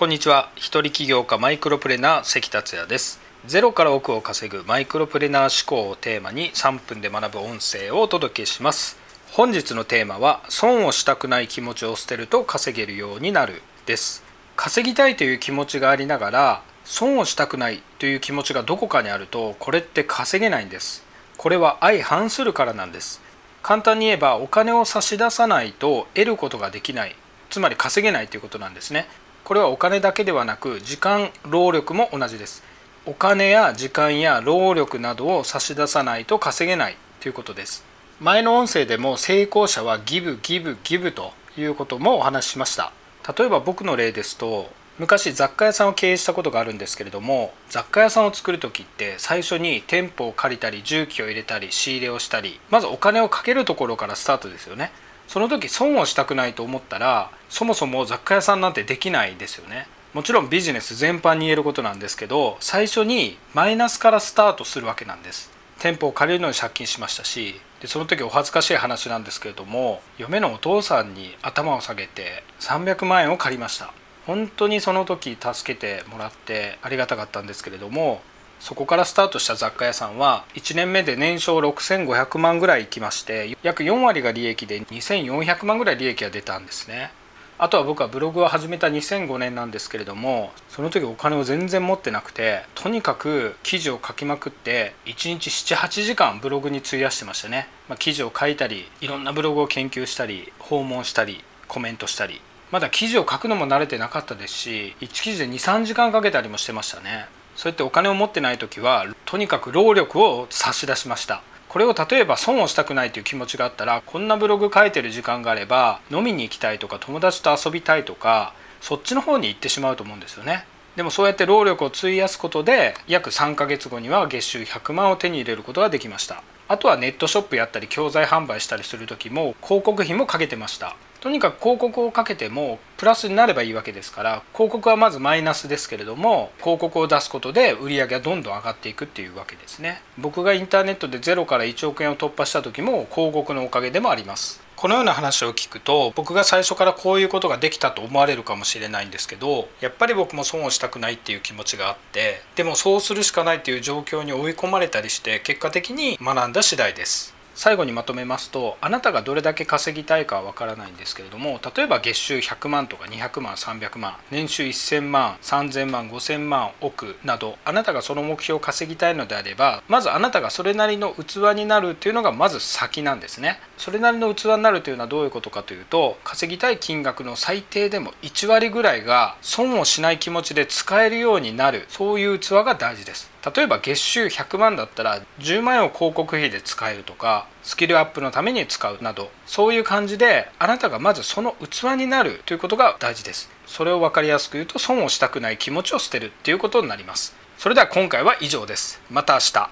こんにちは。一人起業家マイクロプレナー関達也です。ゼロから億を稼ぐマイクロプレナー思考をテーマに3分で学ぶ音声をお届けします。本日のテーマは損をしたくない気持ちを捨てると稼げるようになるです。稼ぎたいという気持ちがありながら損をしたくないという気持ちがどこかにあるとこれって稼げないんです。これは相反するからなんです。簡単に言えばお金を差し出さないと得ることができない。つまり稼げないということなんですね。これはお金だけではなく時間労力も同じです。お金や時間や労力などを差し出さないと稼げないということです。前の音声でも成功者はギブギブギブということもお話ししました。例えば僕の例ですと昔雑貨屋さんを経営したことがあるんですけれども雑貨屋さんを作る時って最初に店舗を借りたり重機を入れたり仕入れをしたりまずお金をかけるところからスタートですよね。その時損をしたくないと思ったらそもそも雑貨屋さんなんてできないですよね。もちろんビジネス全般に言えることなんですけど最初にマイナスからスタートするわけなんです。店舗を借りるのに借金しましたしでその時お恥ずかしい話なんですけれども嫁のお父さんに頭を下げて300万円を借りました。本当にその時助けてもらってありがたかったんですけれどもそこからスタートした雑貨屋さんは1年目で年商6500万ぐらいいきまして約4割が利益で2400万ぐらい利益が出たんですね。あとは僕はブログを始めた2005年なんですけれどもその時お金を全然持ってなくてとにかく記事を書きまくって1日78時間ブログに費やしてましたね、まあ、記事を書いたりいろんなブログを研究したり訪問したりコメントしたり。まだ記事を書くのも慣れてなかったですし1記事で23時間かけたりもしてましたね。そうやってお金を持ってない時はとにかく労力を差し出しました。これを例えば損をしたくないという気持ちがあったらこんなブログ書いてる時間があれば飲みに行きたいとか友達と遊びたいとかそっちの方に行ってしまうと思うんですよね。でもそうやって労力を費やすことで約3ヶ月後には月収100万を手に入れることができました。あとはネットショップやったり教材販売したりする時も広告費もかけてました。とにかく広告をかけてもプラスになればいいわけですから広告はまずマイナスですけれども広告を出すことで売り上げがどんどん上がっていくっていうわけですね。僕がインターネットで0から1億円を突破した時も広告のおかげでもあります。このような話を聞くと僕が最初からこういうことができたと思われるかもしれないんですけどやっぱり僕も損をしたくないっていう気持ちがあってでもそうするしかないっていう状況に追い込まれたりして結果的に学んだ次第です。最後にまとめますとあなたがどれだけ稼ぎたいかはわからないんですけれども例えば月収100万とか200万300万年収1000万3000万5000万億などあなたがその目標を稼ぎたいのであればまずあなたがそれなりの器になるというのがまず先なんですね。それなりの器になるというのはどういうことかというと稼ぎたい金額の最低でも1割ぐらいが損をしない気持ちで使えるようになるそういう器が大事です。例えば月収100万だったら10万円を広告費で使えるとかスキルアップのために使うなどそういう感じであなたがまずその器になるということが大事です。それを分かりやすく言うと損をしたくない気持ちを捨てるっていうことになります。それでは今回は以上です。また明日。